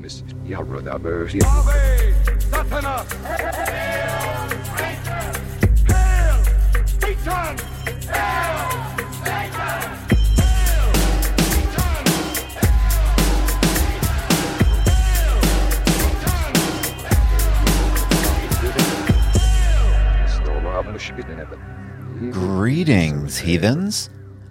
Miss Yarodavers. Ave Satana! Hail Satan! Greetings, heathens.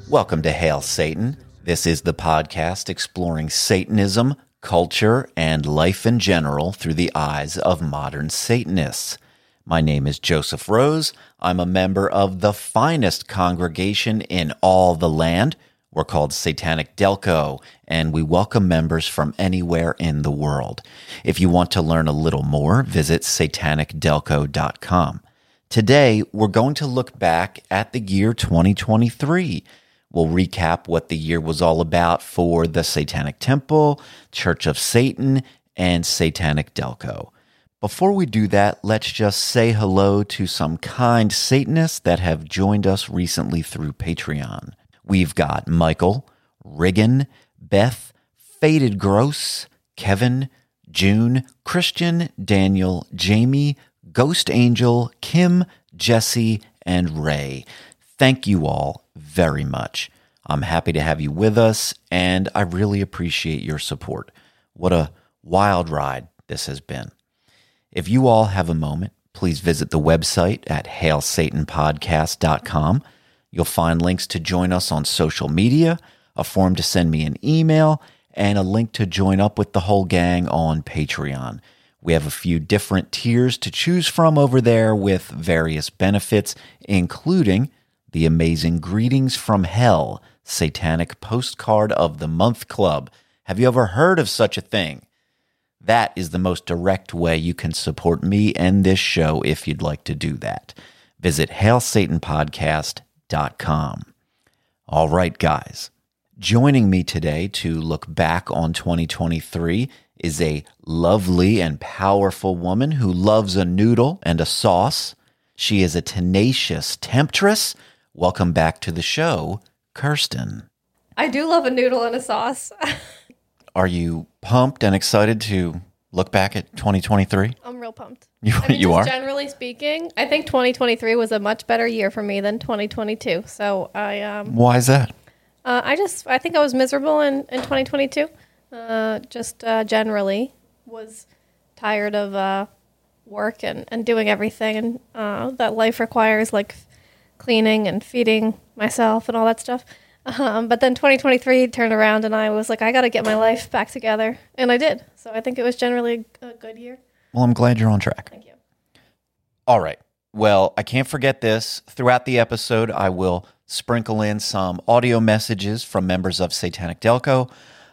Welcome to Hail Satan. This is the podcast exploring Satanism, culture, and life in general through the eyes of modern Satanists. My name is Joseph Rose. I'm a member of the finest congregation in all the land. We're called Satanic Delco, and we welcome members from anywhere in the world. If you want to learn a little more, visit satanicdelco.com. Today, we're going to look back at the year 2023. We'll recap what the year was all about for the Satanic Temple, Church of Satan, and Satanic Delco. Before we do that, let's just say hello to some kind Satanists that have joined us recently through Patreon. We've got Michael, Riggin, Beth, Faded Gross, Kevin, June, Christian, Daniel, Jamie, Ghost Angel, Kim, Jesse, and Ray. Thank you all very much. I'm happy to have you with us, and I really appreciate your support. What a wild ride this has been. If you all have a moment, please visit the website at hailsatanpodcast.com. You'll find links to join us on social media, a form to send me an email, and a link to join up with the whole gang on Patreon. We have a few different tiers to choose from over there with various benefits, including the amazing Greetings from Hell Satanic Postcard of the Month Club. Have you ever heard of such a thing? That is the most direct way you can support me and this show if you'd like to do that. Visit hailsatanpodcast.com. All right, guys. Joining me today to look back on 2023 is a lovely and powerful woman who loves a noodle and a sauce. She is a tenacious temptress. Welcome back to the show, Kirsten. I do love a noodle and a sauce. Are you pumped and excited to look back at 2023? I'm real pumped. You, I mean, you are? Generally speaking, I think 2023 was a much better year for me than 2022. So I, um, Why is that? uh, I just, I think I was miserable in in 2022. Uh, just uh, generally was tired of uh, work and and doing everything and uh, that life requires, like cleaning and feeding myself and all that stuff. Um, but then 2023 turned around and I was like, I got to get my life back together, and I did. So I think it was generally a good year. Well, I'm glad you're on track. Thank you. All right. Well, I can't forget this. Throughout the episode, I will sprinkle in some audio messages from members of Satanic Delco.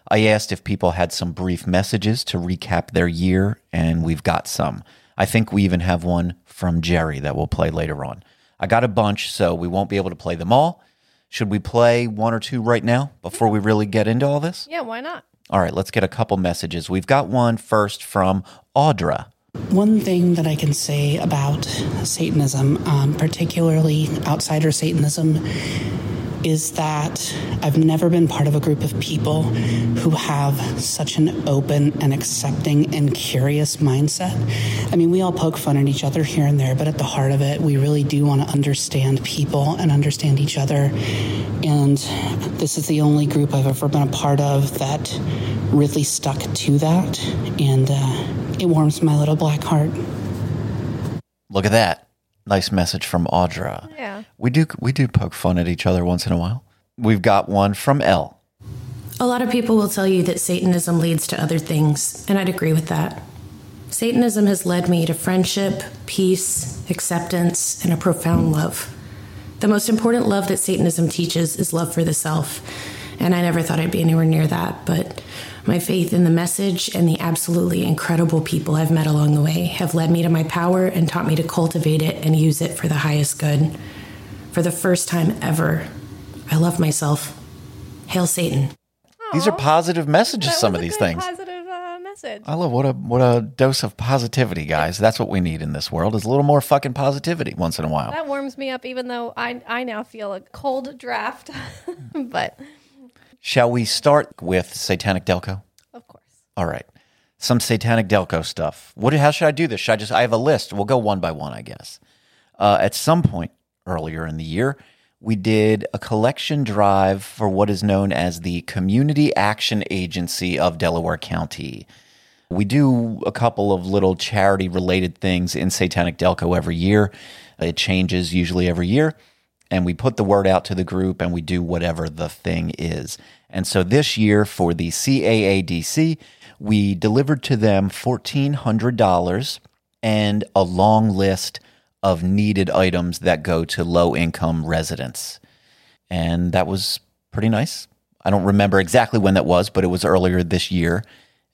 I asked if people had some brief messages to recap their year, and we've got some. I think we even have one from Jerry that we'll play later on. I got a bunch, so we won't be able to play them all. Should we play one or two right now before we really get into all this? Yeah, why not? All right, let's get a couple messages. We've got one first from Audra. One thing that I can say about Satanism, um, particularly outsider Satanism, is that I've never been part of a group of people who have such an open and accepting and curious mindset. I mean, we all poke fun at each other here and there, but at the heart of it, we really do want to understand people and understand each other. And this is the only group I've ever been a part of that really stuck to that. And uh, it warms my little black heart. Look at that. Nice message from Audra. Yeah. We do we do poke fun at each other once in a while. We've got one from L. A lot of people will tell you that Satanism leads to other things, and I'd agree with that. Satanism has led me to friendship, peace, acceptance, and a profound love. The most important love that Satanism teaches is love for the self, and I never thought I'd be anywhere near that, but my faith in the message and the absolutely incredible people I've met along the way have led me to my power and taught me to cultivate it and use it for the highest good. For the first time ever, I love myself. Hail Satan. These are positive messages. That some was of a these things. Positive uh, message. I love what a what a dose of positivity, guys. That's what we need in this world. Is a little more fucking positivity once in a while. That warms me up, even though I I now feel a cold draft. but Shall we start with Satanic Delco? of course, All right. some Satanic Delco stuff. What? How should I do this? Should I just? I have a list. We'll go one by one, I guess. Uh, at some point earlier in the year, we did a collection drive for what is known as the Community Action Agency of Delaware County. We do a couple of little charity related things in Satanic Delco every year. It changes usually every year. And we put the word out to the group and we do whatever the thing is. And so this year for the CAADC, we delivered to them $1,400 and a long list of needed items that go to low income residents. And that was pretty nice. I don't remember exactly when that was, but it was earlier this year.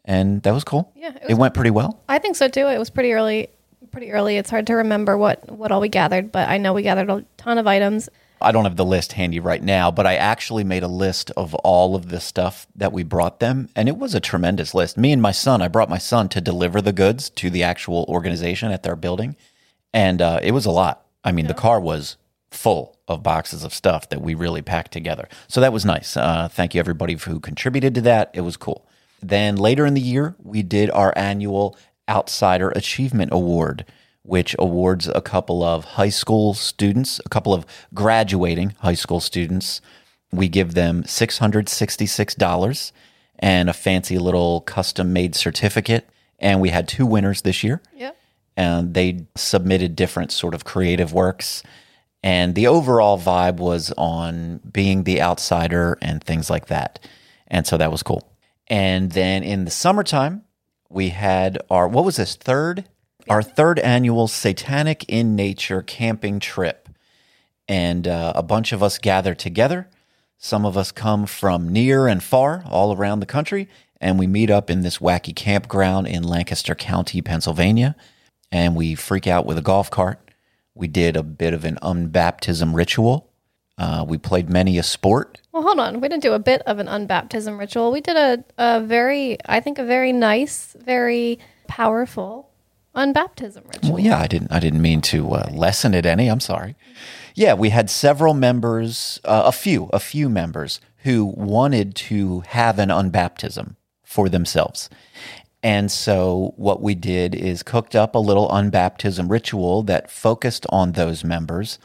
And that was cool. Yeah, it it, went pretty well. I think so too. It was pretty early. Pretty early. It's hard to remember what what all we gathered, but I know we gathered a ton of items. I don't have the list handy right now, but I actually made a list of all of the stuff that we brought them, and it was a tremendous list. Me and my son, I brought my son to deliver the goods to the actual organization at their building, and uh, it was a lot. I mean, the car was full of boxes of stuff that we really packed together. So that was nice. Uh, thank you, everybody who contributed to that. It was cool. Then later in the year, we did our annual Outsider Achievement Award, which awards a couple of high school students, a couple of graduating high school students. We give them $666 and a fancy little custom made certificate. And we had two winners this year Yep. and they submitted different sort of creative works and the overall vibe was on being the outsider and things like that and so that was cool and then in the summertime we had our what was this third our third annual satanic in nature camping trip and uh, a bunch of us gathered together some of us come from near and far all around the country, and we meet up in this wacky campground in Lancaster County, Pennsylvania, and we freak out with a golf cart. We did a bit of an unbaptism ritual. Uh, we played many a sport. Well, hold on. We didn't do a bit of an unbaptism ritual. We did a, a very, I think, a very nice, very powerful unbaptism ritual. Well, yeah, I didn't. I didn't mean to uh, lessen it any. I'm sorry. Yeah, we had several members, uh, a few, a few members who wanted to have an unbaptism for themselves. And so what we did is cooked up a little unbaptism ritual that focused on those members.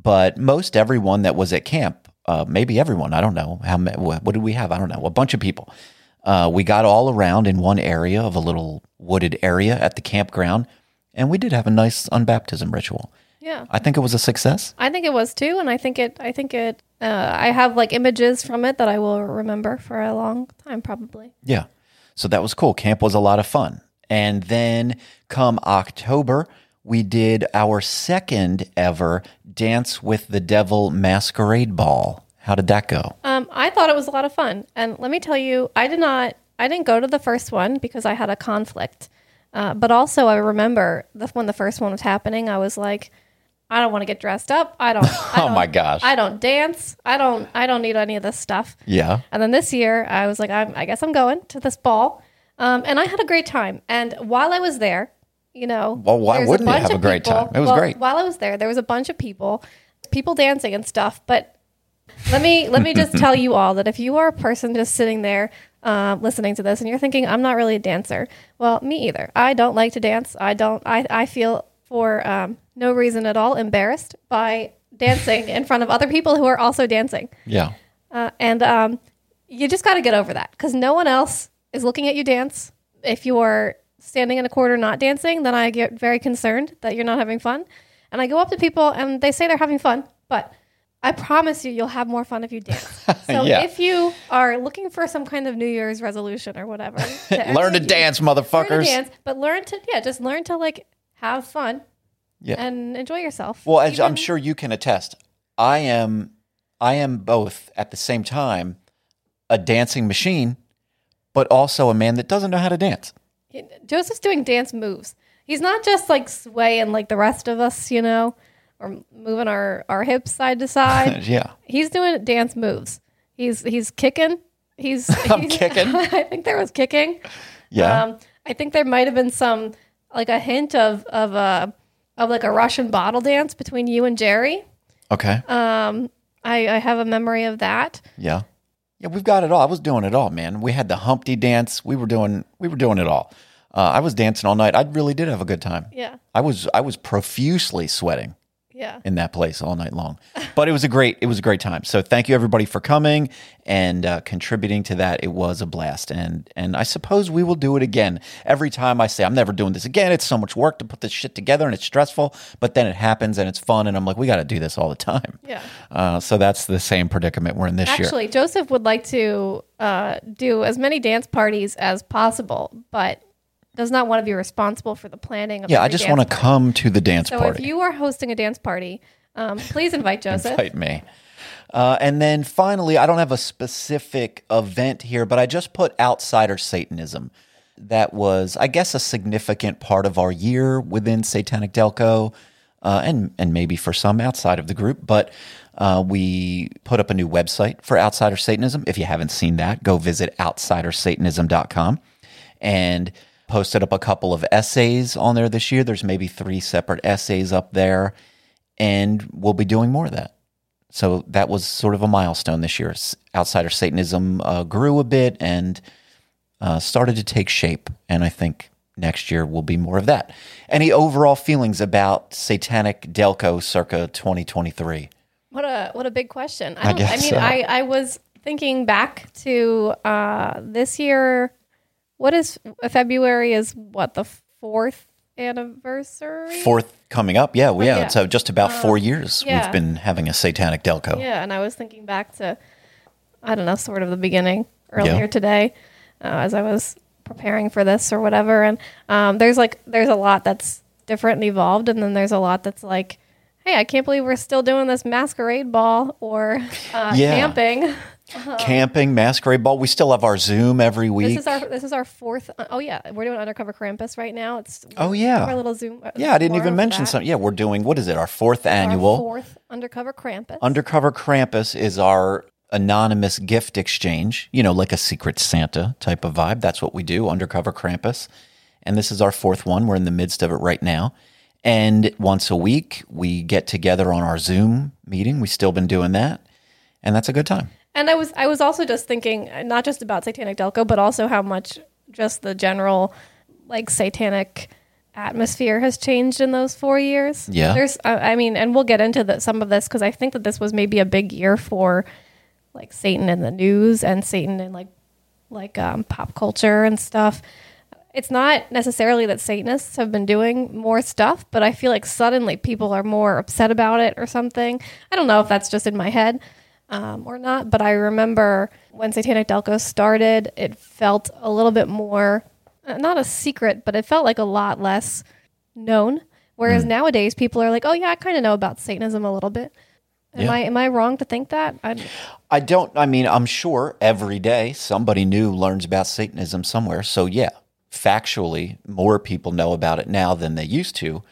But most everyone that was at camp, uh, maybe everyone, I don't know how. what did we have? I don't know. A bunch of people. Uh, we got all around in one area of a little wooded area at the campground, and we did have a nice unbaptism ritual. Yeah. I think it was a success. I think it was too, and I think it. I think it. Uh, I have like images from it that I will remember for a long time, probably. Yeah. So that was cool. Camp was a lot of fun. And then come October, we did our second ever Dance with the Devil Masquerade Ball. How did that go? Um, I thought it was a lot of fun, and let me tell you, I did not. I didn't go to the first one because I had a conflict. Uh, but also, I remember the, when the first one was happening, I was like, I don't want to get dressed up. I don't. I Oh don't- my gosh. I don't dance. I don't. I don't need any of this stuff. Yeah. And then this year, I was like, I'm, I guess I'm going to this ball. Um, and I had a great time. And while I was there, you know, Well, why wouldn't you have a great people- time? It was well, great. While I was there, there was a bunch of people, people dancing and stuff. But let me let me just tell you all that if you are a person just sitting there uh, listening to this and you're thinking I'm not really a dancer, well, me either. I don't like to dance. I don't. I I feel for um, no reason at all embarrassed by dancing in front of other people who are also dancing. Yeah. Uh, and um, you just got to get over that because no one else is looking at you dance. If you're standing in a corner not dancing, then I get very concerned that you're not having fun. And I go up to people and they say they're having fun, but I promise you, you'll have more fun if you dance. So Yeah. if you are looking for some kind of New Year's resolution or whatever, to Learn to dance, learn to motherfuckers. dance, but learn to yeah, just learn to like have fun Yeah. and enjoy yourself. Well, as I'm sure you can attest, I am I am both at the same time a dancing machine, but also a man that doesn't know how to dance. Joseph's doing dance moves. He's not just like swaying like the rest of us, you know, or moving our, our hips side to side. yeah. he's doing dance moves. He's he's kicking. He's, I'm he's- kicking? I think there was kicking. Yeah. Um, I think there might have been some like a hint of of a of like a Russian bottle dance between you and Jerry. okay. Um, I, I have a memory of that. yeah. Yeah, we've got it all. I was doing it all, man. We had the Humpty dance. We were doing we were doing it all. Uh, I was dancing all night. I really did have a good time. Yeah. I was I was profusely sweating Yeah. in that place all night long. But it was a great it was a great time. So thank you everybody for coming and uh, contributing to that. It was a blast, and and I suppose we will do it again. Every time I say I'm never doing this again, it's so much work to put this shit together, and it's stressful. But then it happens, and it's fun, and I'm like, we got to do this all the time. Yeah. Uh, so that's the same predicament we're in this year. Actually, Joseph would like to uh, do as many dance parties as possible, but does not want to be responsible for the planning. Of Yeah, I just want to come to the dance So party. if you are hosting a dance party, um, please invite Joseph. Invite me. Uh, and then finally, I don't have a specific event here, but I just put outsider Satanism. That was, I guess, a significant part of our year within Satanic Delco, uh, and and maybe for some outside of the group. But uh, we put up a new website for Outsider Satanism. If you haven't seen that, go visit outsidersatanism.com and posted up a couple of essays on there this year. There's maybe three separate essays up there, and we'll be doing more of that. So that was sort of a milestone this year. Outsider Satanism uh, grew a bit and uh, started to take shape, and I think next year will be more of that. Any overall feelings about Satanic Delco circa 2023? What a what a big question. I, I don't, I, mean, so. I I was thinking back to uh, this year. What is February? Is what the fourth anniversary? Fourth coming up, yeah, yeah. yeah. So just about four years yeah. we've been having a Satanic Delco. Yeah, and I was thinking back to, I don't know, sort of the beginning earlier Yeah. today, uh, as I was preparing for this or whatever. And um, there's like there's a lot that's different and evolved, and then there's a lot that's like, hey, I can't believe we're still doing this masquerade ball or uh, Yeah. camping. Camping, masquerade ball. We still have our Zoom every week. This is our this is our fourth. Uh, oh yeah, we're doing undercover Krampus right now. It's Oh, yeah. our little Zoom. uh, yeah, I didn't even mention something. Yeah, we're doing what is it? Our fourth Our annual fourth undercover Krampus. Undercover Krampus is our anonymous gift exchange. You know, like a Secret Santa type of vibe. That's what we do. Undercover Krampus, and this is our fourth one. We're in the midst of it right now. And once a week, we get together on our Zoom meeting. We've still been doing that, and that's a good time. And I was I was also just thinking uh, not just about Satanic Delco, but also how much just the general like satanic atmosphere has changed in those four years. Yeah. there's I I mean, and we'll get into the, some of this because I think that this was maybe a big year for like Satan in the news and Satan in like like um, pop culture and stuff. It's not necessarily that Satanists have been doing more stuff, but I feel like suddenly people are more upset about it or something. I don't know if that's just in my head um, or not, but I remember when Satanic Delco started, it felt a little bit more, uh, not a secret, but it felt like a lot less known. Whereas Hmm. nowadays, people are like, "Oh yeah, I kind of know about Satanism a little bit." Am Yeah. I am I wrong to think that? I, I don't, I mean, I'm sure every day somebody new learns about Satanism somewhere. So, yeah, factually, more people know about it now than they used to.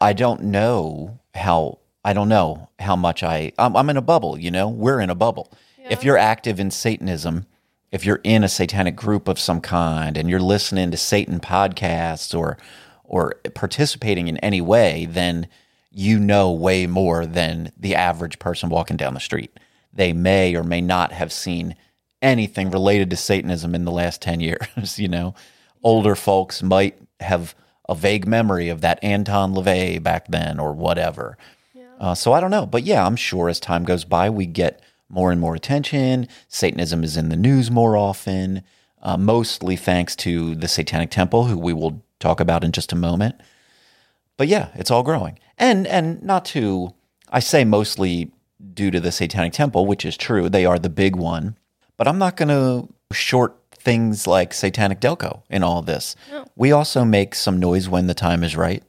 I don't know how, I don't know how much I, I'm, I'm in a bubble, you know, we're in a bubble. If you're active in Satanism, if you're in a satanic group of some kind and you're listening to Satan podcasts or, or participating in any way, then you know way more than the average person walking down the street. They may or may not have seen anything related to Satanism in the last 10 years. you know, older folks might have a vague memory of that Anton LaVey back then or whatever. Uh, so I don't know. But yeah, I'm sure as time goes by, we get more and more attention. Satanism is in the news more often, uh, mostly thanks to the Satanic Temple, who we will talk about in just a moment but yeah, it's all growing. And and not to I say mostly due to the Satanic Temple, which is true. They are the big one. But I'm not going to short things like Satanic Delco in all of this. We also make some noise when the time is right.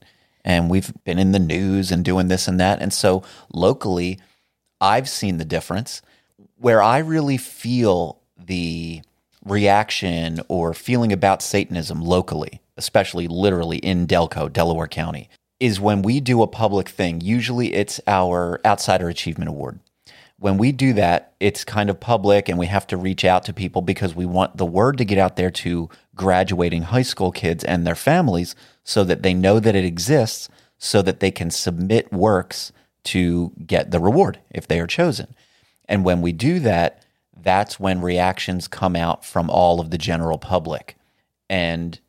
And we've been in the news and doing this and that. And so locally, I've seen the difference where I really feel the reaction or feeling about Satanism locally, especially literally in Delco, Delaware County, is when we do a public thing. Usually it's our Outsider Achievement Award. When we do that, it's kind of public and we have to reach out to people because we want the word to get out there to graduating high school kids and their families so that they know that it exists so that they can submit works to get the reward if they are chosen. And when we do that, that's when reactions come out from all of the general public. And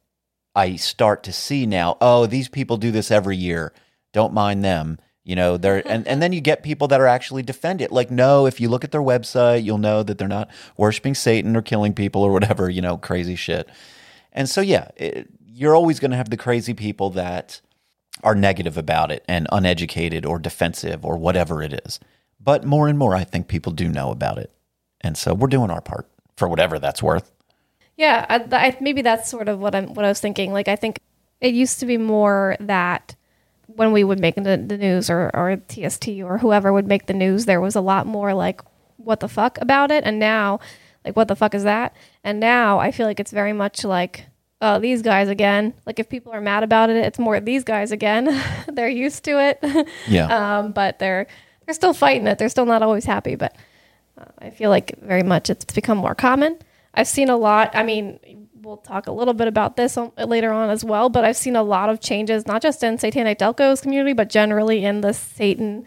I start to see now, oh, these people do this every year. Don't mind them. You know, they're uh-huh. and, and then you get people that are actually defend it. Like, no, if you look at their website, you'll know that they're not worshiping Satan or killing people or whatever, you know, crazy shit. And so, yeah, it, you're always going to have the crazy people that are negative about it and uneducated or defensive or whatever it is. But more and more, I think people do know about it. And so we're doing our part for whatever that's worth. Yeah, I, I, maybe that's sort of what I'm what I was thinking. Like I think it used to be more that when we would make the, the news or or TST or whoever would make the news, there was a lot more like what the fuck about it, and now like what the fuck is that? And now I feel like it's very much like oh these guys again. Like if people are mad about it, it's more these guys again. they're used to it. Yeah. um, but they're they're still fighting it. They're still not always happy, but uh, I feel like very much it's become more common. I've seen a lot. I mean, we'll talk a little bit about this on, later on as well, but I've seen a lot of changes, not just in Satanic Delco's community, but generally in the Satan,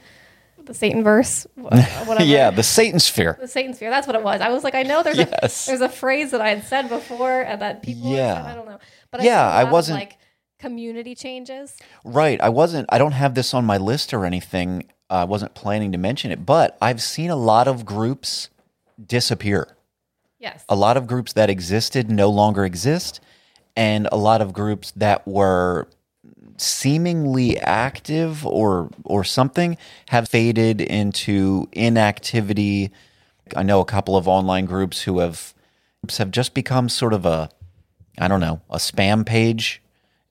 the Satan verse, whatever. yeah, the Satan sphere. the Satan sphere. That's what it was. I was like, I know there's a there's a phrase that I had said before and that people. Yeah. said, I don't know, but Yeah, I, I seen of, wasn't- like community changes. Right. I wasn't, I don't have this on my list or anything. I wasn't planning to mention it, but I've seen a lot of groups disappear. Yes. A lot of groups that existed no longer exist, and a lot of groups that were seemingly active or or something have faded into inactivity. I know a couple of online groups who have have just become sort of a I don't know, a spam page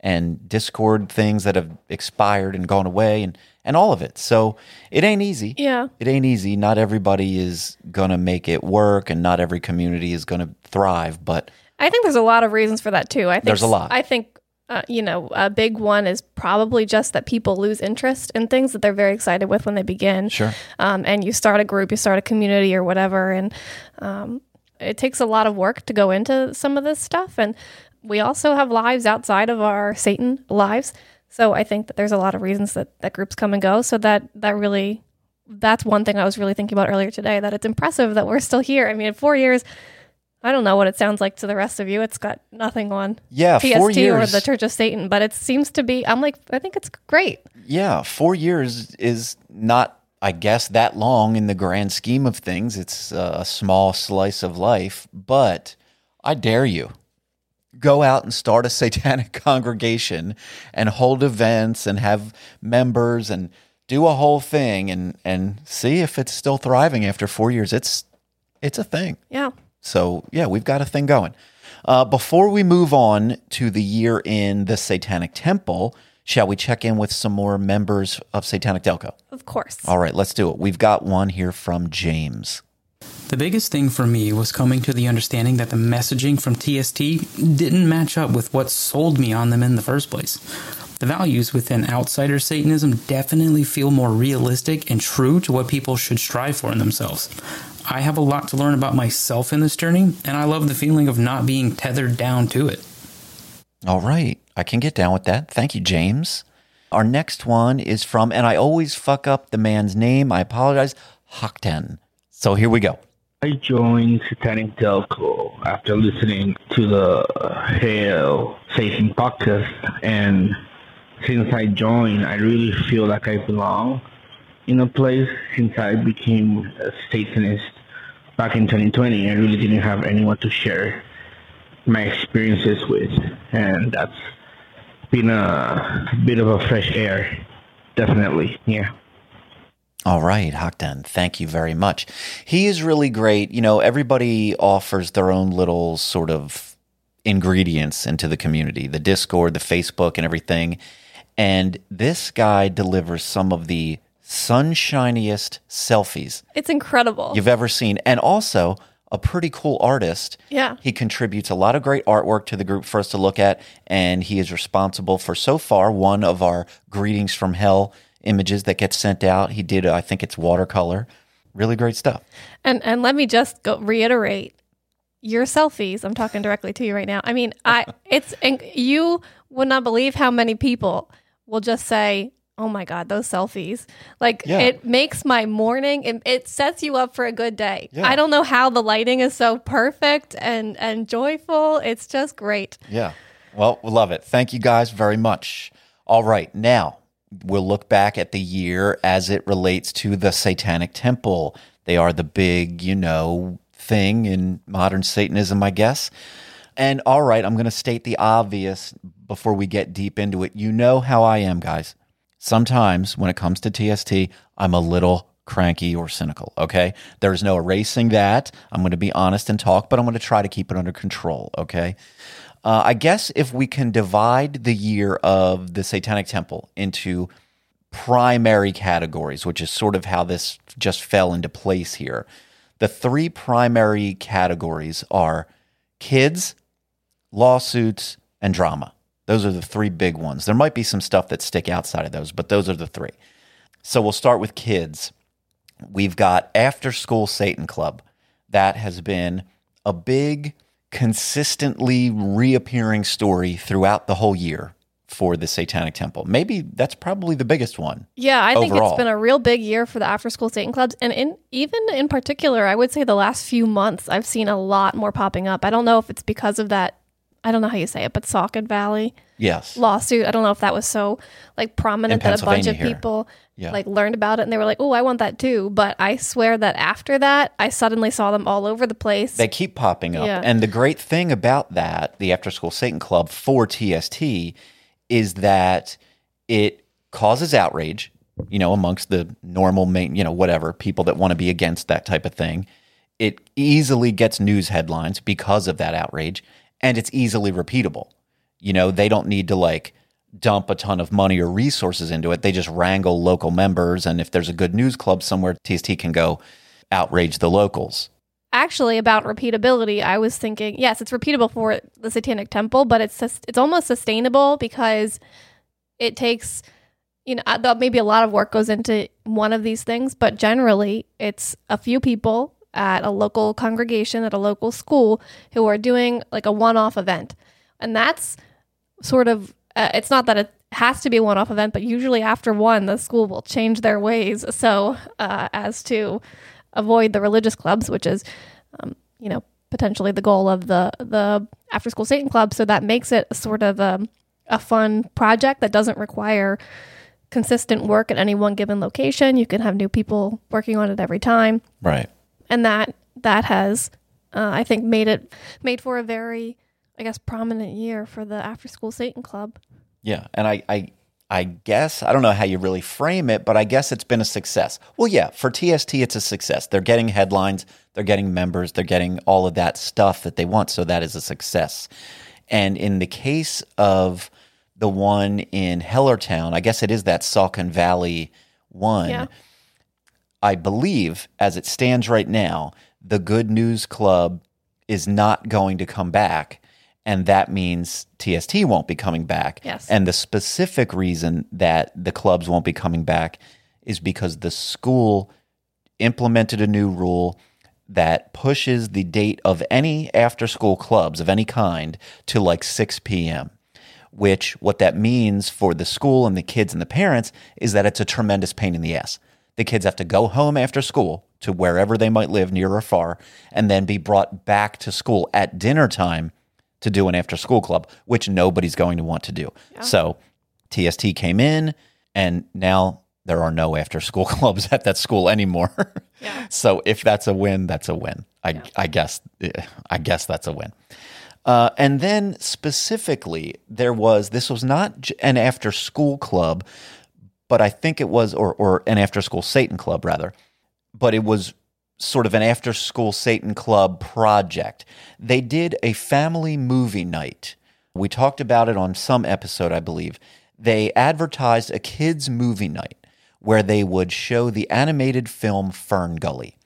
and Discord things that have expired and gone away and and all of it. So it ain't easy. Yeah. It ain't easy. Not everybody is going to make it work and not every community is going to thrive, but I think there's a lot of reasons for that too. I think There's a lot. I think uh, you know a big one is probably just that people lose interest in things that they're very excited with when they begin. Sure. Um, and you start a group, you start a community or whatever, and um, it takes a lot of work to go into some of this stuff. And we also have lives outside of our Satan lives. So I think that there's a lot of reasons that, that groups come and go. So that that really that's one thing I was really thinking about earlier today. That it's impressive that we're still here. I mean, in four years, I don't know what it sounds like to the rest of you. It's got nothing on Yeah, four or the Church of Satan, but it seems to be. I'm like, I think it's great. yeah, 4 years is not I guess that long in the grand scheme of things. It's uh, a small slice of life, but I dare you go out and start a satanic congregation and hold events and have members and do a whole thing and and see if it's still thriving after 4 years. It's it's a thing. Yeah. So, yeah, we've got a thing going. Uh, before we move on to the year in the Satanic Temple, shall we check in with some more members of Satanic Delco? Of course. All right, let's do it. We've got one here from James. The biggest thing for me was coming to the understanding that the messaging from TST didn't match up with what sold me on them in the first place. The values within outsider Satanism definitely feel more realistic and true to what people should strive for in themselves. I have a lot to learn about myself in this journey, and I love the feeling of not being tethered down to it. All right, I can get down with that. Thank you, James. Our next one is from, and I always fuck up the man's name. I apologize, Hakten. So here we go. I joined Satanic Delco after listening to the Hail Satan podcast, and since I joined, I really feel like I belong in a place. Since I became a Satanist back in 2020, I really didn't have anyone to share my experiences with, and that's been a bit of a fresh air, definitely. Yeah. All right, Hakten, thank you very much. He is really great. You know, everybody offers their own little sort of ingredients into the community the Discord, the Facebook, and everything. And this guy delivers some of the sunshiniest selfies It's incredible. you've ever seen. And also, a pretty cool artist. Yeah. He contributes a lot of great artwork to the group for us to look at. And he is responsible for so far one of our Greetings from Hell images that get sent out. He did, uh, I think it's watercolor. Really great stuff. And and let me just go reiterate your selfies. I'm talking directly to you right now. I mean, I it's and you would not believe how many people will just say, oh my god, those selfies! Like Yeah. it makes my morning. It, it sets you up for a good day. Yeah. I don't know how the lighting is so perfect and and joyful. It's just great. Yeah. Well, we love it. Thank you guys very much. All right. Now we'll look back at the year as it relates to the Satanic Temple. They are the big, you know, thing in modern Satanism, I guess. And all right, I'm going to state the obvious before we get deep into it. You know how I am, guys. Sometimes when it comes to TST, I'm a little cranky or cynical, okay? There's no erasing that. I'm going to be honest and talk, but I'm going to try to keep it under control, okay? Uh, I guess if we can divide the year of the Satanic Temple into primary categories, which is sort of how this just fell into place here. The three primary categories are kids, lawsuits, and drama. Those are the three big ones. There might be some stuff that stick outside of those, but those are the three. So we'll start with kids. We've got After School Satan Club. That has been a big, consistently reappearing story throughout the whole year for the Satanic Temple. Maybe that's probably the biggest one. Yeah, I think Overall. it's been a real big year for the after school Satan clubs. And in even in particular, I would say the last few months I've seen a lot more popping up. I don't know if it's because of that I don't know how you say it, but Saucon Valley Yes. lawsuit. I don't know if that was so like prominent that a bunch of here. people Yeah. like learned about it and they were like, "Oh, I want that too." But I swear that after that, I suddenly saw them all over the place. They keep popping up. Yeah. And the great thing about that, the After School Satan Club for TST, is that it causes outrage, you know, amongst the normal, main, you know, whatever, people that want to be against that type of thing. It easily gets news headlines because of that outrage, and it's easily repeatable. You know, they don't need to like dump a ton of money or resources into it. They just wrangle local members. And if there's a good news club somewhere, TST can go outrage the locals. actually about repeatability i was thinking yes it's repeatable for the satanic temple but it's just, it's almost sustainable because it takes you know uh, maybe a lot of work goes into one of these things but generally it's a few people at a local congregation at a local school who are doing like a one-off event. And that's sort of uh, it's not that it has to be a one-off event but usually after one the school will change their ways. So uh, as to avoid the religious clubs which is um, you know potentially the goal of the the after school satan club. So that makes it a sort of um, a fun project that doesn't require consistent work at any one given location. You can have new people working on it every time. Right. And that that has uh, i think made it made for a very i guess prominent year for the after school satan club Yeah, and I, I, I guess I don't know how you really frame it, but I guess it's been a success. Well, yeah, for TST, it's a success. They're getting headlines, they're getting members, they're getting all of that stuff that they want. So that is a success. And in the case of the one in Hellertown, I guess it is that Saucon Valley one. Yeah. I believe, as it stands right now, the Good News Club is not going to come back. And that means TST won't be coming back. Yes. And the specific reason that the clubs won't be coming back is because the school implemented a new rule that pushes the date of any after school clubs of any kind to like 6 p.m which what that means for the school and the kids and the parents is that it's a tremendous pain in the ass. The kids have to go home after school to wherever they might live, near or far, and then be brought back to school at dinner time to do an after school club, which nobody's going to want to do. So TST came in, and now there are no after school clubs at that school anymore. so if that's a win, that's a win. I, I guess I guess that's a win. Uh, and then specifically, there was this was not an after school club, but I think it was, or or an after school Satan club rather, but it was sort of an after school Satan club project. They did a family movie night. We talked about it on some episode, I believe. They advertised a kids' movie night where they would show the animated film Fern Gully.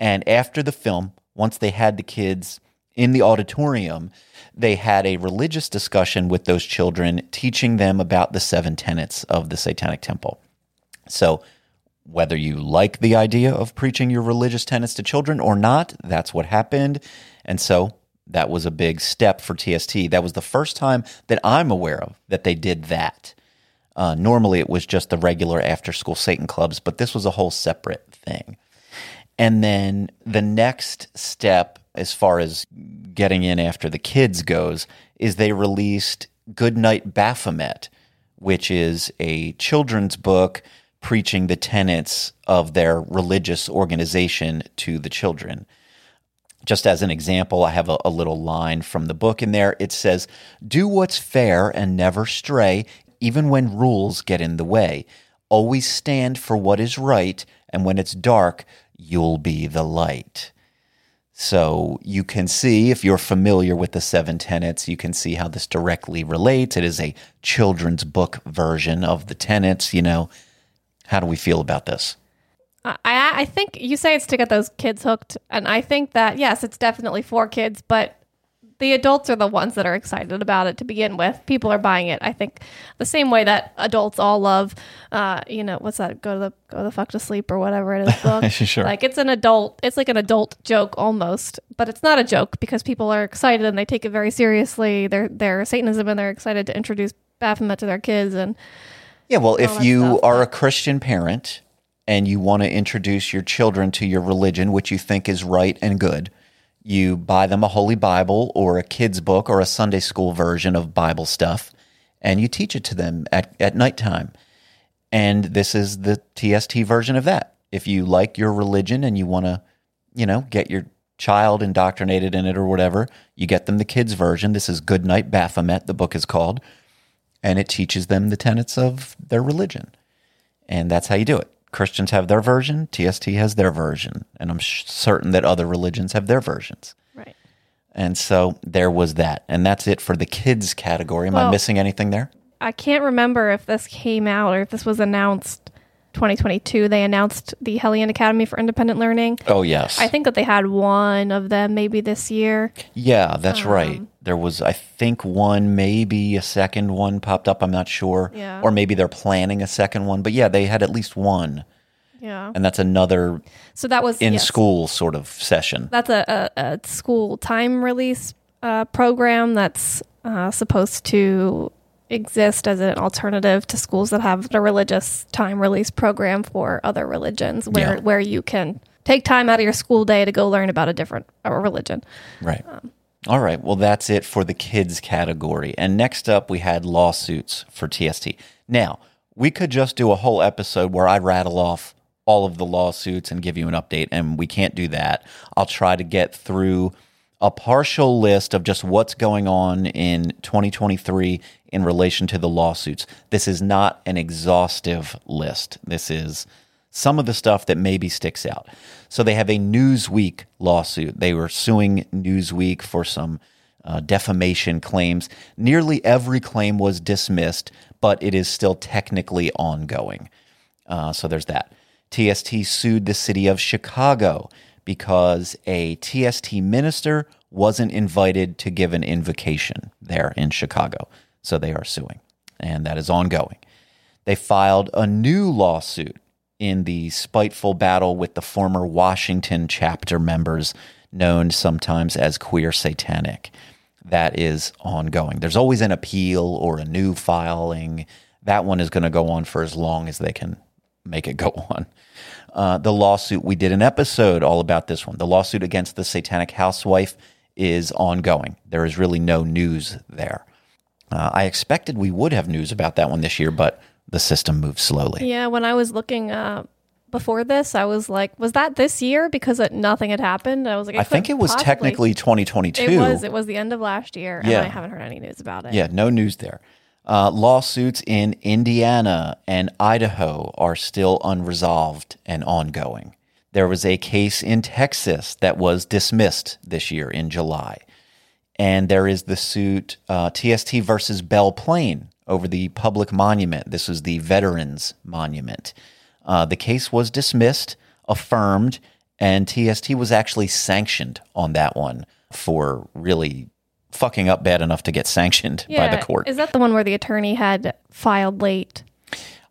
And after the film, once they had the kids in the auditorium, they had a religious discussion with those children, teaching them about the seven tenets of the Satanic Temple. So, whether you like the idea of preaching your religious tenets to children or not, that's what happened. And so, that was a big step for TST. That was the first time that I'm aware of that they did that. Uh, normally, it was just the regular after school Satan clubs, but this was a whole separate thing. And then the next step, as far as getting in after the kids goes, is they released Goodnight Baphomet, which is a children's book preaching the tenets of their religious organization to the children. Just as an example, I have a, a, little line from the book in there. It says, Do what's fair and never stray, even when rules get in the way. Always stand for what is right, and when it's dark, you'll be the light. So you can see, if you're familiar with the seven tenets, you can see how this directly relates. It is a children's book version of the tenets, you know. How do we feel about this? I, I think you say it's to get those kids hooked, and I think that yes, it's definitely for kids, but the adults are the ones that are excited about it to begin with. People are buying it. I think the same way that adults all love, uh, you know, what's that? Go to the go the fuck to sleep or whatever it is. Book. sure. Like it's an adult. It's like an adult joke almost, but it's not a joke because people are excited and they take it very seriously. They're they're Satanism and they're excited to introduce Baphomet to their kids and. Yeah, well, if you stuff, are but- a Christian parent and you want to introduce your children to your religion, which you think is right and good, you buy them a Holy Bible or a kid's book or a Sunday school version of Bible stuff, and you teach it to them at, at nighttime. And this is the TST version of that. If you like your religion and you want to, you know, get your child indoctrinated in it or whatever, you get them the kids' version. This is Good Night Baphomet, the book is called and it teaches them the tenets of their religion. And that's how you do it. Christians have their version, TST has their version, and I'm certain that other religions have their versions. Right. And so there was that. And that's it for the kids category. Am I missing anything there? I can't remember if this came out or if this was announced 2022. They announced the Hellion Academy for Independent Learning. Oh, yes. I think that they had one of them maybe this year. yeah, that's um, right. Um, There was, I think, one, maybe a second one popped up. I'm not sure. Yeah. Or maybe they're planning a second one. But yeah, they had at least one. Yeah. And that's another So that was in yes. school sort of session. That's a, a, a school time release uh, program that's uh, supposed to exist as an alternative to schools that have the religious time release program for other religions, where Yeah. where you can take time out of your school day to go learn about a different religion. Right. All right. Well, that's it for the kids category. And next up, we had lawsuits for TST. Now, we could just do a whole episode where I rattle off all of the lawsuits and give you an update, and we can't do that. I'll try to get through a partial list of just what's going on in 2023 in relation to the lawsuits. This is not an exhaustive list. This is some of the stuff that maybe sticks out. So they have a Newsweek lawsuit. They were suing Newsweek for some uh, defamation claims. Nearly every claim was dismissed, but it is still technically ongoing. Uh, so there's that. TST sued the city of Chicago because a TST minister wasn't invited to give an invocation there in Chicago. So they are suing, and that is ongoing. They filed a new lawsuit in the spiteful battle with the former Washington chapter members, known sometimes as queer satanic. That is ongoing. There's always an appeal or a new filing. That one is going to go on for as long as they can make it go on. Uh, the lawsuit, we did an episode all about this one. The lawsuit against the satanic housewife is ongoing. There is really no news there. Uh, I expected we would have news about that one this year, but the system moves slowly. Yeah, when I was looking uh, before this, I was like, was that this year? Because it, nothing had happened. I was like, I think it was possibly- technically 2022. It was. It was the end of last year, and I haven't heard any news about it. Yeah, no news there. Uh, lawsuits in Indiana and Idaho are still unresolved and ongoing. There was a case in Texas that was dismissed this year in July. And there is the suit uh, TST versus Belle Plaine over the public monument. This was the Veterans Monument. Uh, the case was dismissed, affirmed, and TST was actually sanctioned on that one for really fucking up bad enough to get sanctioned by the court. Is that the one where the attorney had filed late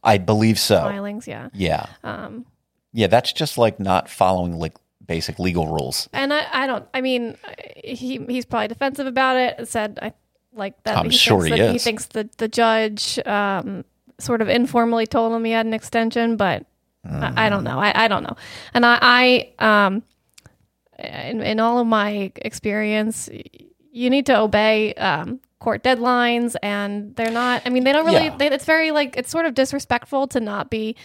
I believe so. filings? Yeah. Yeah. Um, Yeah, that's just like not following like basic legal rules. and I, I don't. I mean, he he's probably defensive about it. Said I like that. I'm he sure thinks he that He thinks that the judge um, sort of informally told him he had an extension, but I, I don't know. I, I don't know. And I, I um, in, in all of my experience, you need to obey um, court deadlines, and they're not. I mean, they don't really. Yeah. They, it's very like it's sort of disrespectful to not be.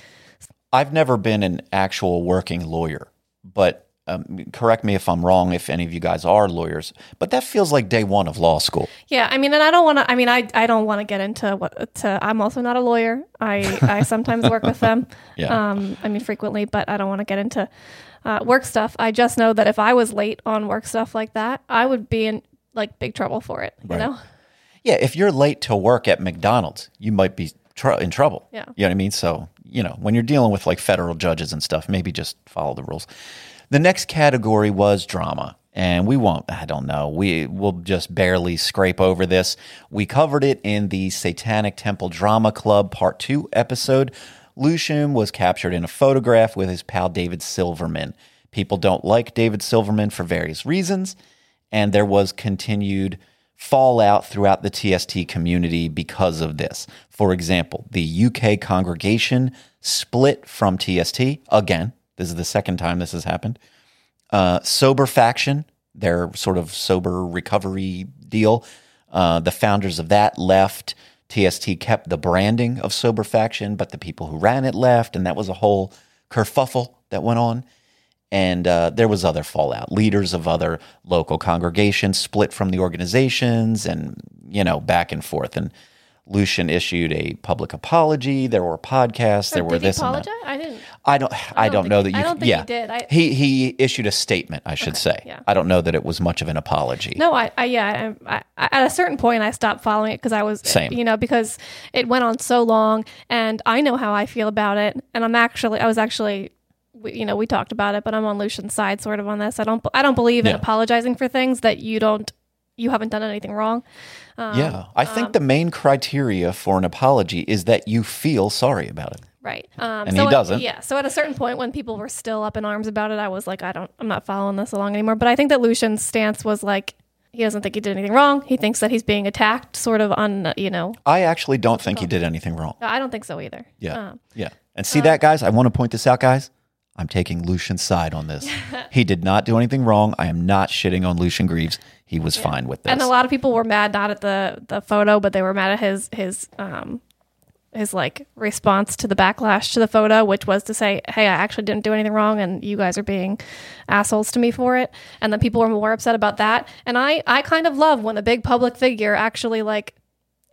I've never been an actual working lawyer, but um, correct me if I'm wrong. If any of you guys are lawyers, but that feels like day one of law school. Yeah, I mean, and I don't want to. I mean, I I don't want to get into what. To I'm also not a lawyer. I I sometimes work with them. Yeah. Um, I mean, frequently, but I don't want to get into uh, work stuff. I just know that if I was late on work stuff like that, I would be in like big trouble for it. You Right. know. Yeah, if you're late to work at McDonald's, you might be tr- in trouble. Yeah. You know what I mean? So, you know, when you're dealing with like federal judges and stuff, maybe just follow the rules. The next category was drama. And we won't, I don't know. We will just barely scrape over this. We covered it in the Satanic Temple Drama Club Part 2 episode. Lucien was captured in a photograph with his pal David Silverman. People don't like David Silverman for various reasons, and there was continued fallout throughout the TST community because of this. For example, the UK congregation split from TST again. This is the second time this has happened. Uh, sober faction, their sort of sober recovery deal. Uh, the founders of that left. TST kept the branding of sober faction, but the people who ran it left, and that was a whole kerfuffle that went on and uh, there was other fallout. Leaders of other local congregations split from the organizations, and you know, back and forth. And Lucien issued a public apology. There were podcasts. There Did were he this apologize? and that. I didn't. I don't. I, don't don't, think know he- that you. I don't think he yeah, did. I- he he issued a statement. I should say. yeah. I don't know that it was much of an apology. No, I, I yeah, I, I, at a certain point, I stopped following it because I was, Same. you know, because it went on so long, and I know how I feel about it, and I'm actually, I was actually, we, you know, we talked about it, but I'm on Lucien's side, sort of on this. I don't, I don't believe in Yeah. apologizing for things that you don't, you haven't done anything wrong. Um, yeah, I think the main criteria for an apology is that you feel sorry about it. Right. Um, And so he at- doesn't. yeah. So at a certain point, when people were still up in arms about it, I was like, I don't, I'm not following this along anymore. But I think that Lucien's stance was like, he doesn't think he did anything wrong. He thinks that he's being attacked, sort of on, you know, I actually don't think he did anything wrong. I don't think so either. Yeah. Um, yeah. And see that, guys? I want to point this out, guys. I'm taking Lucien's side on this. he did not do anything wrong. I am not shitting on Lucien Greaves. He was fine with this. and a lot of people were mad not at the the photo, but they were mad at his his um his like response to the backlash to the photo, which was to say, "Hey, I actually didn't do anything wrong, and you guys are being assholes to me for it." And then people were more upset about that. And I I kind of love when a big public figure actually like,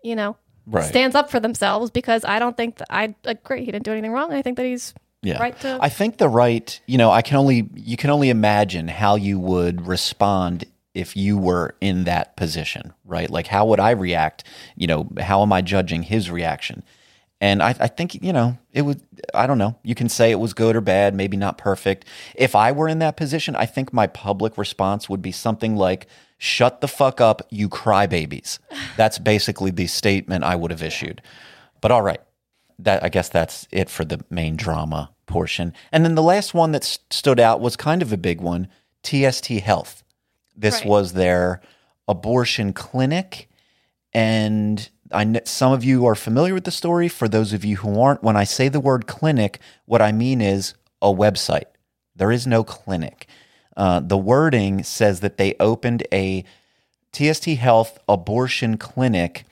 you know, Right. stands up for themselves because I don't think that I agree he didn't do anything wrong. I think that he's yeah. right to I think the right, you know, I can only you can only imagine how you would respond if you were in that position, right? Like how would I react? You know, how am I judging his reaction? And I, I think, you know, it would, I don't know. You can say it was good or bad, maybe not perfect. If I were in that position, I think my public response would be something like, shut the fuck up, you crybabies. That's basically the statement I would have issued. But all right. That I guess that's it for the main drama portion. And then the last one that s- stood out was kind of a big one TST Health. This Right. was their abortion clinic. And I some of you are familiar with the story. For those of you who aren't, when I say the word clinic, what I mean is a website. There is no clinic. Uh, the wording says that they opened a TST Health abortion clinic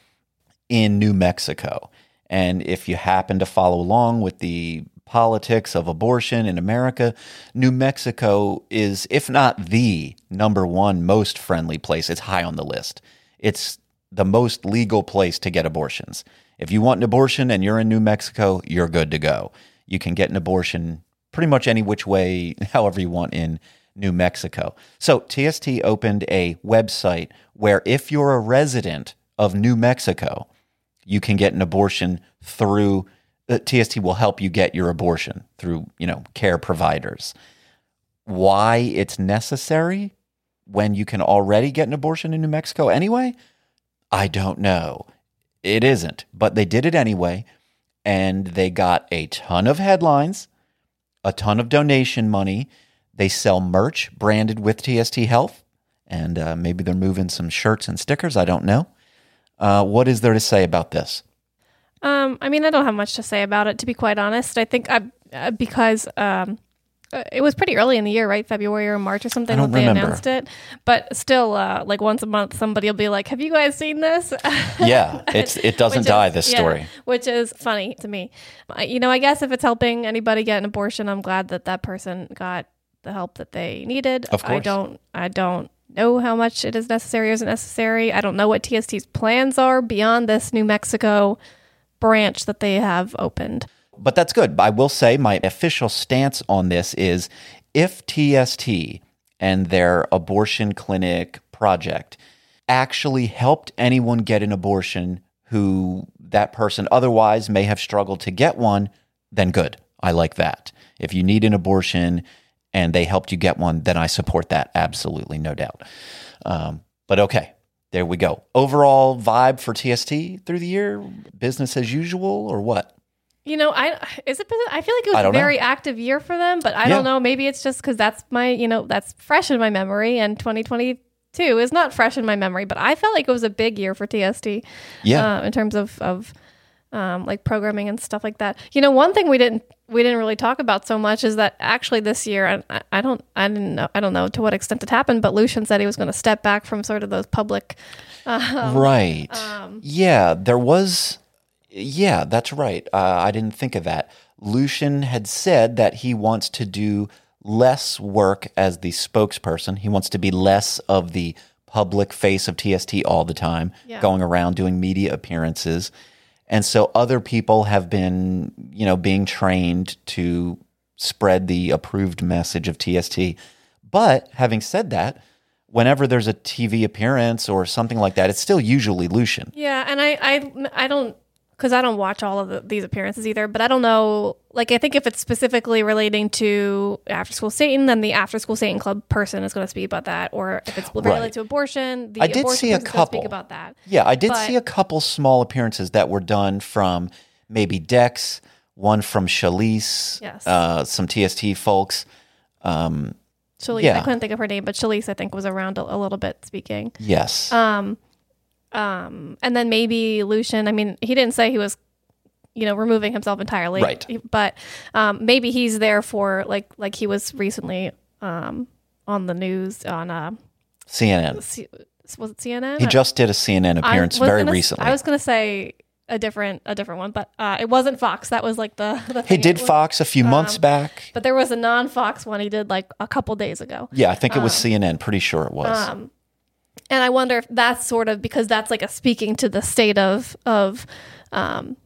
in New Mexico. And if you happen to follow along with the politics of abortion in America, New Mexico is, if not the number one most friendly place, it's high on the list. It's the most legal place to get abortions. If you want an abortion and you're in New Mexico, you're good to go. You can get an abortion pretty much any which way, however you want in New Mexico. So TST opened a website where if you're a resident of New Mexico, you can get an abortion through uh, TST will help you get your abortion through, you know, care providers. Why it's necessary when you can already get an abortion in New Mexico anyway? I don't know. It isn't, but they did it anyway and they got a ton of headlines, a ton of donation money. They sell merch branded with TST Health, and uh, maybe they're moving some shirts and stickers. I don't know. Uh, what is there to say about this? Um, I mean, I don't have much to say about it, to be quite honest. I think I, uh, because um, uh, it was pretty early in the year, right? February or March or something when they remember. announced it. But still, uh, like once a month, somebody will be like, "Have you guys seen this?" Yeah, it's it doesn't Which die. is- This yeah, story. which is funny to me. You know, I guess if it's helping anybody get an abortion, I'm glad that that person got the help that they needed. Of course. I don't. I don't know how much it is necessary or isn't necessary. I don't know what TST's plans are beyond this New Mexico branch that they have opened. But that's good. I will say my official stance on this is if TST and their abortion clinic project actually helped anyone get an abortion who that person otherwise may have struggled to get one, then good. I like that. If you need an abortion and they helped you get one, then I support that. Absolutely, no doubt. Um, but okay, there we go. Overall vibe for TST through the year, business as usual, or what? You know, I is it? I feel like it was a don't know. very active year for them, but I Yeah. don't know. Maybe it's just because that's my, you know, that's fresh in my memory, and 2022 is not fresh in my memory. But I felt like it was a big year for TST. Yeah. uh, in terms of of um, like programming and stuff like that. You know, one thing we didn't we didn't really talk about so much is that actually this year, I, I don't I didn't know I don't know to what extent it happened, but Lucien said he was going to step back from sort of those public. right. um, yeah, there was. Yeah, that's right. Uh, I didn't think of that. Lucien had said that he wants to do less work as the spokesperson. He wants to be less of the public face of TST all the time, Yeah. going around doing media appearances. And so other people have been, you know, being trained to spread the approved message of TST. But having said that, whenever there's a TV appearance or something like that, it's still usually Lucien. Yeah, and I I I don't because I don't watch all of the, these appearances either, but I don't know. Like, I think if it's specifically relating to After School Satan, then the After School Satan Club person is going to speak about that, or if it's related Right. to abortion, the I did see a couple. speak about that. Yeah, I did But- see a couple small appearances that were done from maybe Dex, one from Shalise, Yes. uh, some TST folks. Um, Shalise, Yeah. I couldn't think of her name, but Shalise, I think, was around a, a little bit speaking. yes. Um, um, and then maybe Lucien. I mean, he didn't say he was, you know, removing himself entirely, Right. But um, maybe he's there for like like he was recently um, on the news on uh, CNN. C- was it CNN? He just did a CNN appearance very gonna recently. I was going to say a different a different one, but uh, it wasn't Fox. That was like the, the he did Fox a few months um, back. but there was a non-Fox one he did like a couple days ago. Yeah, I think it was CNN. Pretty sure it was. Um, and I wonder if that's sort of because that's like a speaking to the state of of um,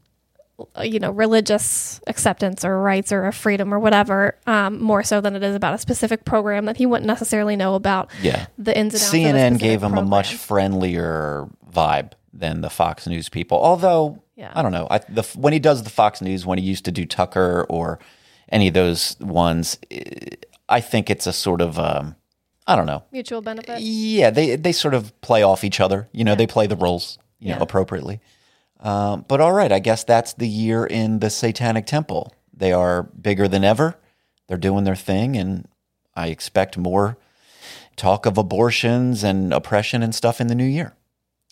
you know religious acceptance or rights or a freedom or whatever um, more so than it is about a specific program that he wouldn't necessarily know about yeah. the ins and outs. CNN gave him a much friendlier vibe than the Fox News people. Although Yeah. I don't know, I, the, when he does the Fox News, when he used to do Tucker or any of those ones, I think it's a sort of um, I don't know. mutual benefit. Yeah, they they sort of play off each other. You know, they play the roles you know appropriately. Um, but all right, I guess that's the year in the Satanic Temple. They are bigger than ever. They're doing their thing, and I expect more talk of abortions and oppression and stuff in the new year.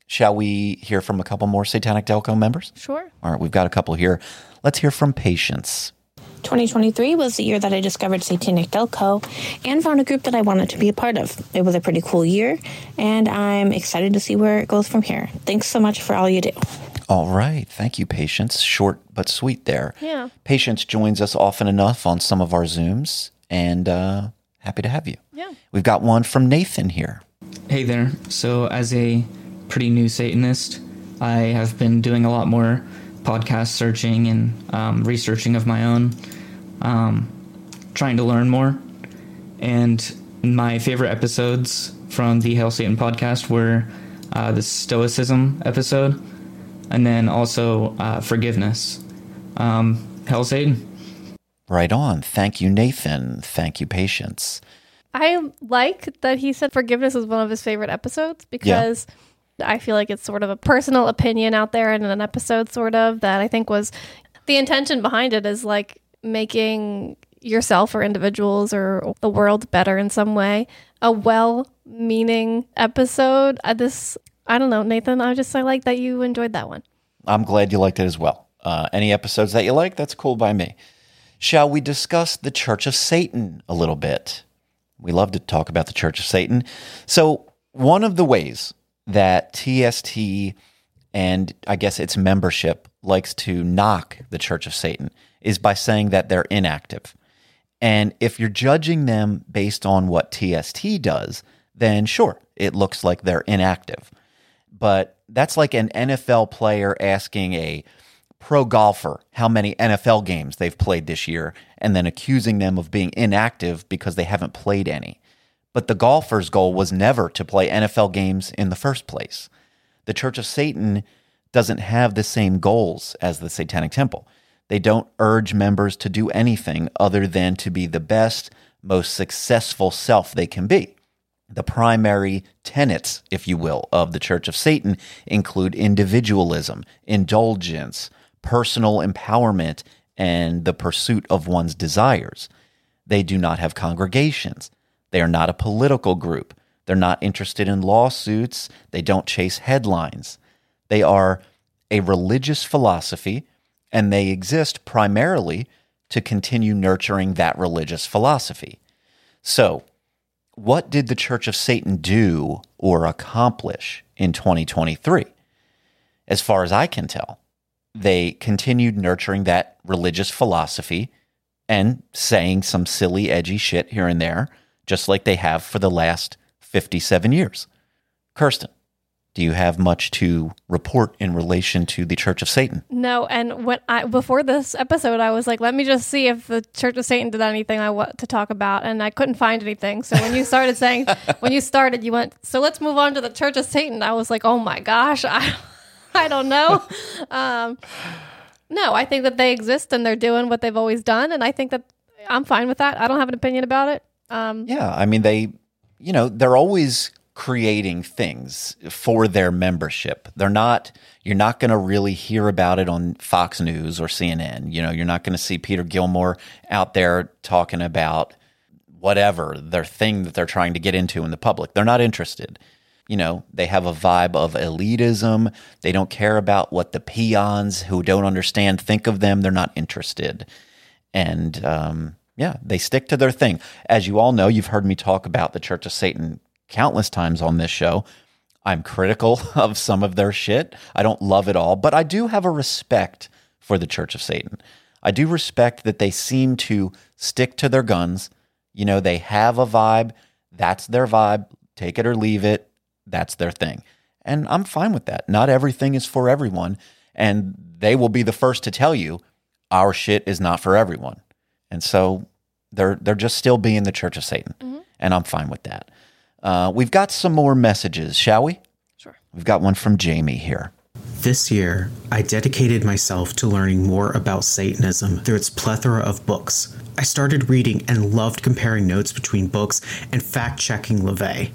Shall we hear from a couple more Satanic Delco members? Sure. All right, we've got a couple here. Let's hear from Patience. 2023 was the year that I discovered Satanic Delco and found a group that I wanted to be a part of. It was a pretty cool year, and I'm excited to see where it goes from here. Thanks so much for all you do. All right, thank you, Patience. Short but sweet there. Yeah. Patience joins us often enough on some of our Zooms, and uh, happy to have you. Yeah. We've got one from Nathan here. Hey there. So, as a pretty new Satanist, I have been doing a lot more podcast searching and um, researching of my own, um, trying to learn more. And my favorite episodes from the Hail Satan podcast were uh, the Stoicism episode, and then also uh, Forgiveness. Um, Hail Satan. Right on. Thank you, Nathan. Thank you, Patience. I like that he said forgiveness is one of his favorite episodes because I feel like it's sort of a personal opinion out there in an episode, sort of, that I think was the intention behind it is like making yourself or individuals or the world better in some way. A well meaning episode. Uh, this, I don't know, Nathan, I just, I like that you enjoyed that one. I'm glad you liked it as well. Uh, any episodes that you like, that's cool by me. Shall we discuss the Church of Satan a little bit? We love to talk about the Church of Satan. So, one of the ways that TST and I guess its membership likes to knock the Church of Satan is by saying that they're inactive. And if you're judging them based on what TST does, then sure, it looks like they're inactive. But that's like an NFL player asking a pro golfer how many NFL games they've played this year and then accusing them of being inactive because they haven't played any. But the golfer's goal was never to play NFL games in the first place. The Church of Satan doesn't have the same goals as the Satanic Temple. They don't urge members to do anything other than to be the best, most successful self they can be. The primary tenets, if you will, of the Church of Satan include individualism, indulgence, personal empowerment, and the pursuit of one's desires. They do not have congregations. They are not a political group. They're not interested in lawsuits. They don't chase headlines. They are a religious philosophy, and they exist primarily to continue nurturing that religious philosophy. So, what did the Church of Satan do or accomplish in 2023? As far as I can tell, they continued nurturing that religious philosophy and saying some silly, edgy shit here and there, just like they have for the last 57 years. Kirsten, do you have much to report in relation to the Church of Satan? No, and when I before this episode, I was like, let me just see if the Church of Satan did anything I want to talk about, and I couldn't find anything. So when you started saying, when you started, you went, so let's move on to the Church of Satan. I was like, oh my gosh, I, I don't know. Um, no, I think that they exist and they're doing what they've always done, and I think that I'm fine with that. I don't have an opinion about it. Um, yeah, I mean they, you know, they're always creating things for their membership. They're not you're not going to really hear about it on Fox News or CNN. You know, you're not going to see Peter Gilmore out there talking about whatever their thing that they're trying to get into in the public. They're not interested. You know, they have a vibe of elitism. They don't care about what the peons who don't understand think of them. They're not interested. And um, yeah, they stick to their thing. As you all know, you've heard me talk about the Church of Satan countless times on this show. I'm critical of some of their shit. I don't love it all, but I do have a respect for the Church of Satan. I do respect that they seem to stick to their guns. You know, they have a vibe. That's their vibe. Take it or leave it. That's their thing. And I'm fine with that. Not everything is for everyone. And they will be the first to tell you our shit is not for everyone. And so they're they're just still being the Church of Satan. Mm-hmm. And I'm fine with that. Uh, we've got some more messages, shall we? Sure. We've got one from Jamie here. This year, I dedicated myself to learning more about Satanism through its plethora of books. I started reading and loved comparing notes between books and fact checking LaVey.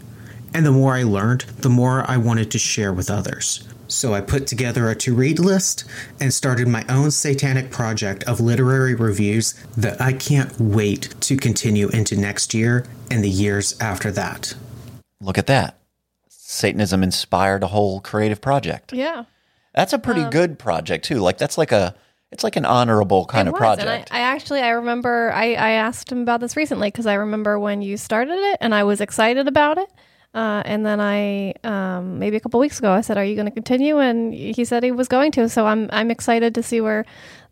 And the more I learned, the more I wanted to share with others. So I put together a to read list and started my own satanic project of literary reviews that I can't wait to continue into next year and the years after that. Look at that. Satanism inspired a whole creative project. Yeah. That's a pretty um, good project too. Like that's like a it's like an honorable kind of was, project. I, I, actually I remember I, I asked him about this recently because I remember when you started it and I was excited about it. Uh, and then I um, maybe a couple weeks ago I said, "Are you going to continue?" And he said he was going to. So I'm I'm excited to see where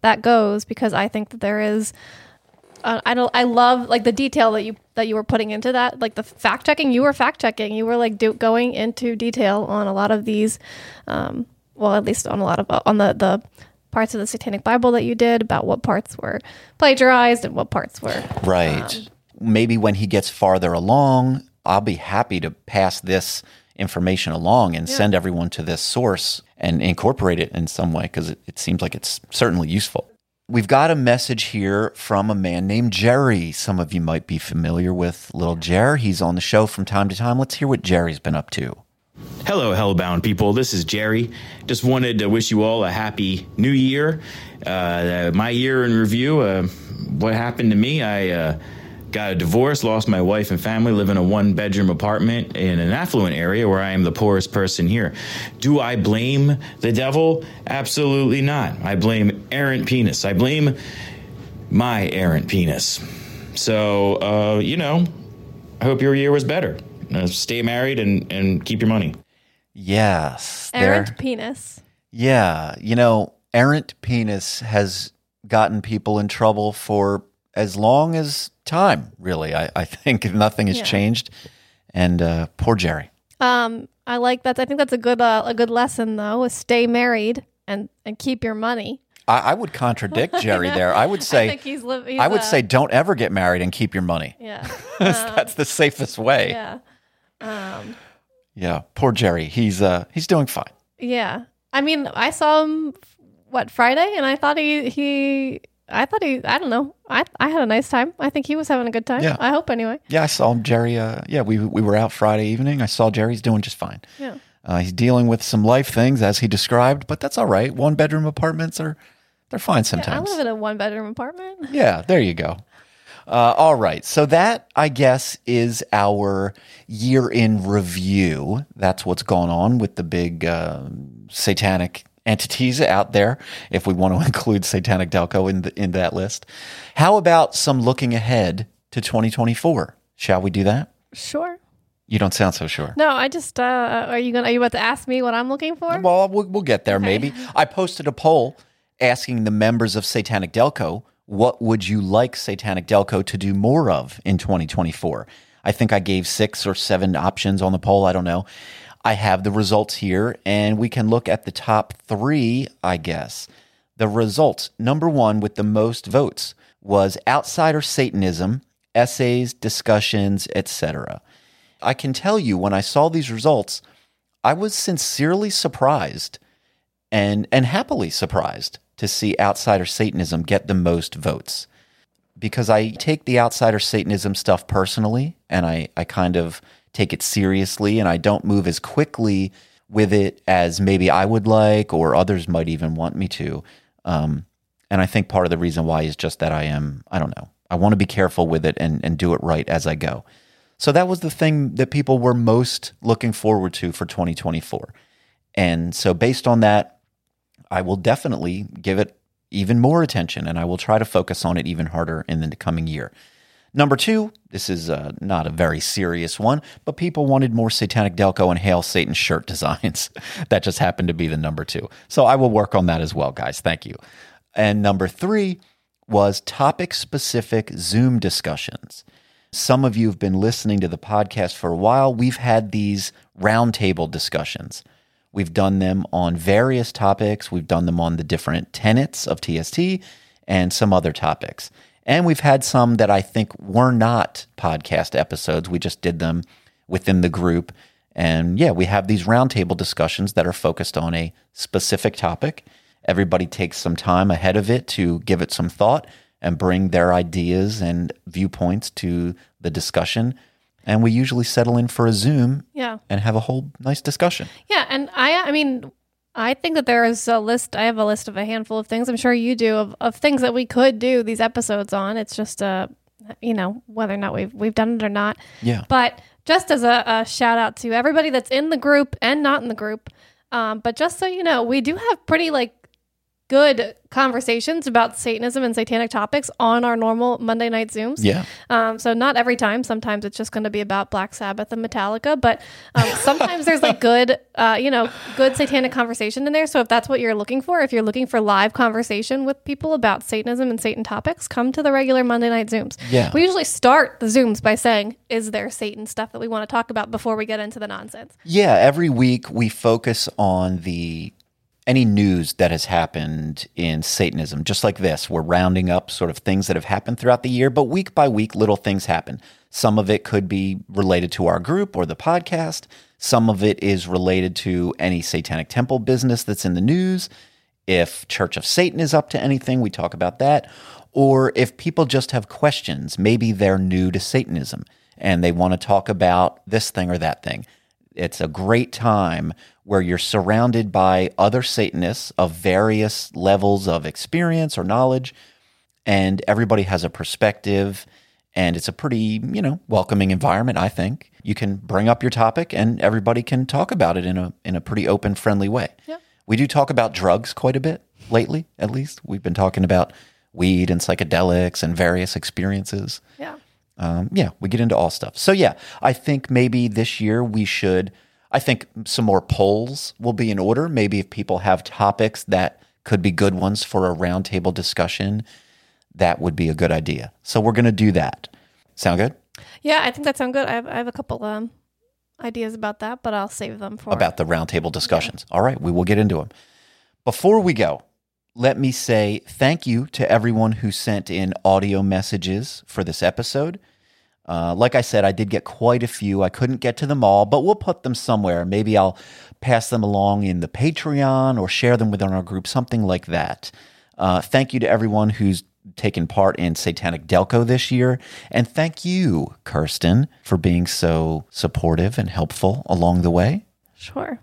that goes because I think that there is uh, I don't I love like the detail that you that you were putting into that like the fact checking you were fact checking you were like do, going into detail on a lot of these um, well at least on a lot of on the the parts of the satanic bible that you did about what parts were plagiarized and what parts were right um, maybe when he gets farther along I'll be happy to pass this information along and yeah. send everyone to this source and incorporate it in some way because it, it seems like it's certainly useful We've got a message here from a man named Jerry. Some of you might be familiar with little Jer. He's on the show from time to time. Let's hear what Jerry's been up to. Hello, Hellbound people. This is Jerry. Just wanted to wish you all a happy new year. Uh, my year in review, uh, what happened to me, I uh, Got a divorce, lost my wife and family, live in a one bedroom apartment in an affluent area where I am the poorest person here. Do I blame the devil? Absolutely not. I blame errant penis. I blame my errant penis. So, uh, you know, I hope your year was better. Uh, stay married and, and keep your money. Yes. Errant there- penis. Yeah. You know, errant penis has gotten people in trouble for as long as time, really. I, I think nothing has Yeah. changed. And uh, poor Jerry. Um, I like that. I think that's a good uh, a good lesson though. Is stay married and and keep your money. I, I would contradict Jerry there. I would say, I think he's, li- he's I would uh, say, don't ever get married and keep your money. yeah, That's the safest way. yeah, um, Yeah, poor Jerry. He's uh he's doing fine. yeah. I mean, I saw him what Friday, and I thought he he. I thought he. I don't know. I I had a nice time. I think he was having a good time. Yeah. I hope anyway. Yeah, I saw Jerry. Uh, yeah, we we were out Friday evening. I saw Jerry's doing just fine. Yeah. Uh, he's dealing with some life things as he described, but that's all right. One bedroom apartments are they're fine Yeah, I live in a one bedroom apartment. Yeah, there you go. Uh, all right. So that, I guess, is our year in review. That's what's gone on with the big uh, satanic entities out there, if we want to include Satanic Delco in, the, in that list. How about some looking ahead to 2024? Shall we do that? Sure. You don't sound so sure. No, I just. Uh, are you gonna? Are you about to ask me what I'm looking for? Well, we'll, we'll get there maybe. I posted a poll asking the members of Satanic Delco, what would you like Satanic Delco to do more of in 2024? I think I gave six or seven options on the poll. I don't know. I have the results here, and we can look at the top three, I guess. The results number one with the most votes was Outsider Satanism, essays, discussions, etc. I can tell you when I saw these results, I was sincerely surprised and and happily surprised to see outsider satanism get the most votes because I take the outsider satanism stuff personally and I I kind of take it seriously and I don't move as quickly with it as maybe I would like or others might even want me to. Um, and I think part of the reason why is just that I am I don't know I want to be careful with it and and do it right as I go. So that was the thing that people were most looking forward to for 2024 and so based on that I will definitely give it even more attention and I will try to focus on it even harder in the coming year. Number two, this is uh, not a very serious one, but people wanted more Satanic Delco and Hail Satan shirt designs. that just happened to be the number two. So I will work on that as well, guys. Thank you. And number three was topic specific Zoom discussions. Some of you have been listening to the podcast for a while. We've had these roundtable discussions. We've done them on various topics. We've done them on the different tenets of TST and some other topics. And we've had some that I think were not podcast episodes. We just did them within the group. And yeah, we have these roundtable discussions that are focused on a specific topic. Everybody takes some time ahead of it to give it some thought and bring their ideas and viewpoints to the discussion. And we usually settle in for a Zoom Yeah. and have a whole nice discussion. Yeah, and I I mean I think that there is a list I have a list of a handful of things. I'm sure you do of, of things that we could do these episodes on. It's just uh you know, whether or not we've we've done it or not. Yeah. But just as a, a shout out to everybody that's in the group and not in the group. Um, but just so you know, we do have pretty like good conversations about Satanism and satanic topics on our normal Monday night Zooms. Yeah. Um, so not every time. Sometimes it's just going to be about Black Sabbath and Metallica, but um, sometimes there's like good, uh, you know, good satanic conversation in there. So if that's what you're looking for, if you're looking for live conversation with people about Satanism and Satan topics, come to the regular Monday night Zooms. Yeah. We usually start the Zooms by saying, "Is there Satan stuff that we want to talk about before we get into the nonsense?" Yeah, every week we focus on the any news that has happened in Satanism, just like this. We're rounding up sort of things that have happened throughout the year, but week by week, little things happen. Some of it could be related to our group or the podcast. Some of it is related to any Satanic Temple business that's in the news. If Church of Satan is up to anything, we talk about that. Or if people just have questions, maybe they're new to Satanism and they want to talk about this thing or that thing. It's a great time where you're surrounded by other Satanists of various levels of experience or knowledge, and everybody has a perspective And it's a pretty, you know, welcoming environment, I think. You can bring up your topic and everybody can talk about it in a in a pretty open, friendly way. Yeah. We do talk about drugs quite a bit lately, at least. We've been talking about weed and psychedelics and various experiences. Yeah. Um, yeah, we get into all stuff. So yeah, I think maybe this year we should. I think some more polls will be in order. Maybe if people have topics that could be good ones for a roundtable discussion, that would be a good idea. So we're going to do that. Sound good? Yeah, I think that sounds good. I have, I have a couple um, ideas about that, but I'll save them for about the roundtable discussions. All right, we will get into them. Before we go, let me say thank you to everyone who sent in audio messages for this episode. Uh, like I said, I did get quite a few. I couldn't get to them all, but we'll put them somewhere. Maybe I'll pass them along in the Patreon or share them within our group, something like that. Uh, thank you to everyone who's taken part in Satanic Delco this year. And thank you, Kirsten, for being so supportive and helpful along the way. Sure.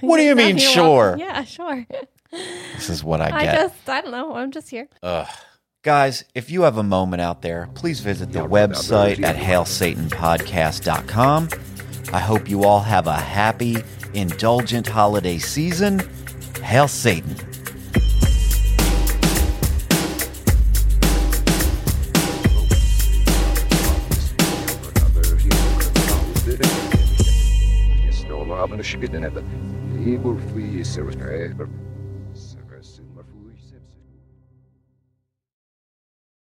What do you mean, sure? welcome. Yeah, sure. This is what I I get. just, I don't know. I'm just here. Ugh. Guys, if you have a moment out there, please visit the website at hailsatanpodcast.com. I hope you all have a happy, indulgent holiday season. Hail Satan.